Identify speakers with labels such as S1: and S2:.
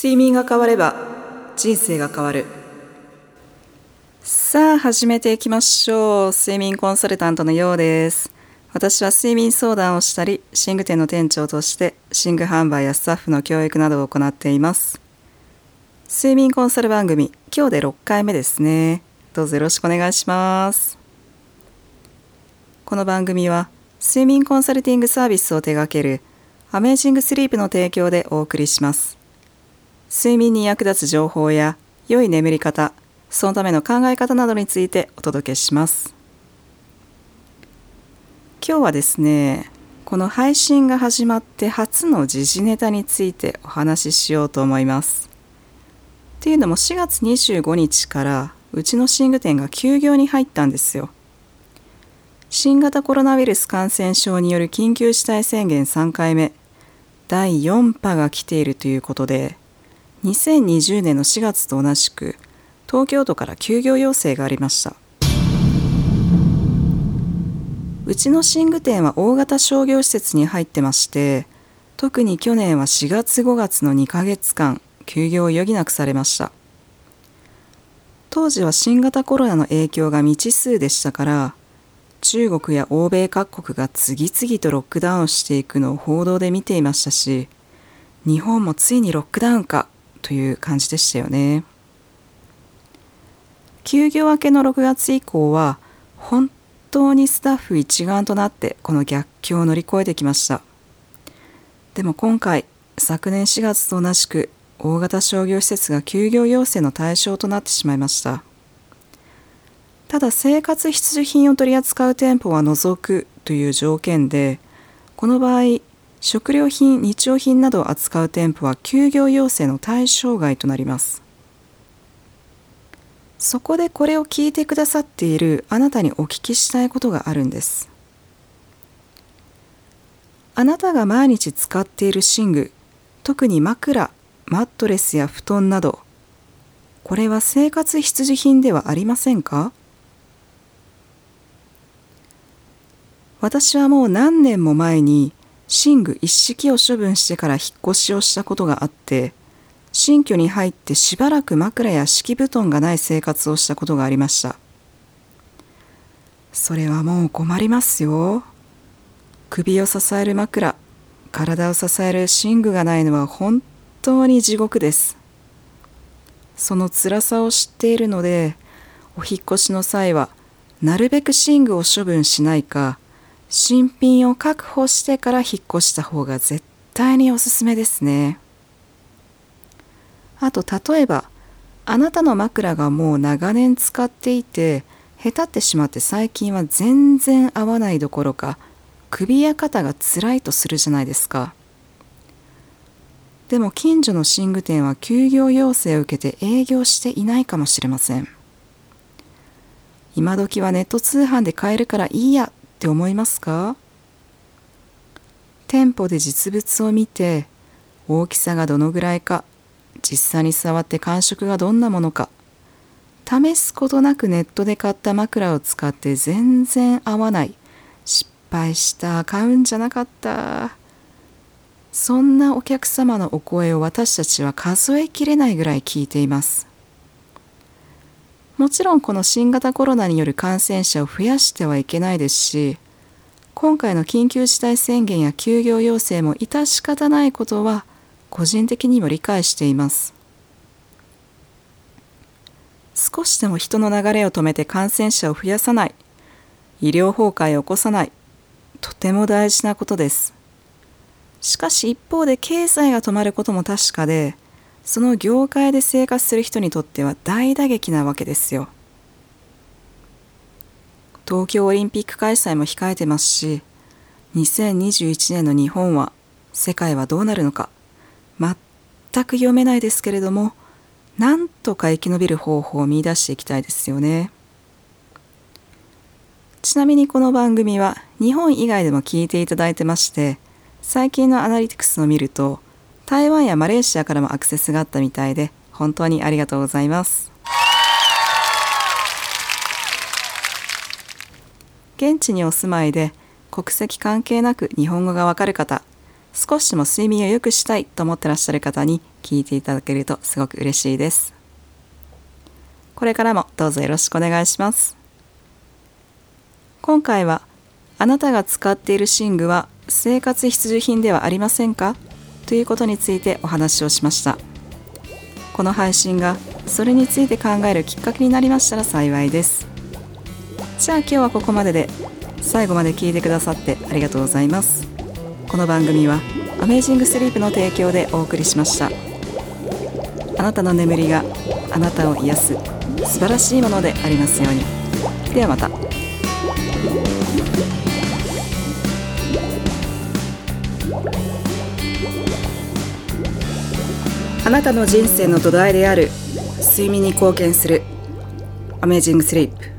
S1: 睡眠が変われば人生が変わる。さあ始めていきましょう。睡眠コンサルタントのようです。私は睡眠相談をしたり寝具店の店長として寝具販売やスタッフの教育などを行っています。睡眠コンサル番組今日で6回目ですね。どうぞよろしくお願いします。この番組は睡眠コンサルティングサービスを手掛けるアメージングスリープの提供でお送りします。睡眠に役立つ情報や良い眠り方そのための考え方などについてお届けします。今日はですねこの配信が始まって初の時事ネタについてお話ししようと思います。っていうのも4月25日からうちの寝具店が休業に入ったんですよ。新型コロナウイルス感染症による緊急事態宣言3回目第4波が来ているということで2020年の4月と同じく東京都から休業要請がありました。うちの寝具店は大型商業施設に入ってまして特に去年は4月5月の2ヶ月間休業を余儀なくされました。当時は新型コロナの影響が未知数でしたから中国や欧米各国が次々とロックダウンしていくのを報道で見ていましたし日本もついにロックダウンかという感じでしたよね。休業明けの6月以降は本当にスタッフ一丸となってこの逆境を乗り越えてきました。でも今回昨年4月と同じく大型商業施設が休業要請の対象となってしまいました。ただ生活必需品を取り扱う店舗は除くという条件でこの場合食料品日用品などを扱う店舗は休業要請の対象外となります。そこでこれを聞いてくださっているあなたにお聞きしたいことがあるんです。あなたが毎日使っている寝具特に枕マットレスや布団などこれは生活必需品ではありませんか？私はもう何年も前に寝具一式を処分してから引っ越しをしたことがあって新居に入ってしばらく枕や敷布団がない生活をしたことがありましたそれはもう困りますよ首を支える枕体を支える寝具がないのは本当に地獄ですその辛さを知っているのでお引越しの際はなるべく寝具を処分しないか新品を確保してから引っ越した方が絶対におすすめですね。あと例えばあなたの枕がもう長年使っていてへたってしまって最近は全然合わないどころか首や肩が辛いとするじゃないですか。でも近所の寝具店は休業要請を受けて営業していないかもしれません。今時はネット通販で買えるからいいやって思いますか？店舗で実物を見て大きさがどのぐらいか実際に触って感触がどんなものか試すことなくネットで買った枕を使って全然合わない失敗した買うんじゃなかったそんなお客様のお声を私たちは数えきれないぐらい聞いています。もちろんこの新型コロナによる感染者を増やしてはいけないですし今回の緊急事態宣言や休業要請も致し方ないことは個人的にも理解しています。少しでも人の流れを止めて感染者を増やさない医療崩壊を起こさないとても大事なことです。しかし一方で経済が止まることも確かでその業界で生活する人にとっては大打撃なわけですよ。東京オリンピック開催も控えてますし2021年の日本は世界はどうなるのか全く読めないですけれどもなんとか生き延びる方法を見出していきたいですよね。ちなみにこの番組は日本以外でも聞いていただいてまして最近のアナリティクスを見ると台湾やマレーシアからもアクセスがあったみたいで本当にありがとうございます。現地にお住まいで国籍関係なく日本語がわかる方少しでも睡眠を良くしたいと思ってらっしゃる方に聞いていただけるとすごく嬉しいです。これからもどうぞよろしくお願いします。今回はあなたが使っている寝具は生活必需品ではありませんか？ということについてお話をしました。この配信がそれについて考えるきっかけになりましたら幸いです。じゃあ今日はここまでで最後まで聞いてくださってありがとうございます。この番組はアメージングスリープの提供でお送りしました。あなたの眠りがあなたを癒す素晴らしいものでありますように。ではまた。あなたの人生の土台である。睡眠に貢献する。アメージングスリープ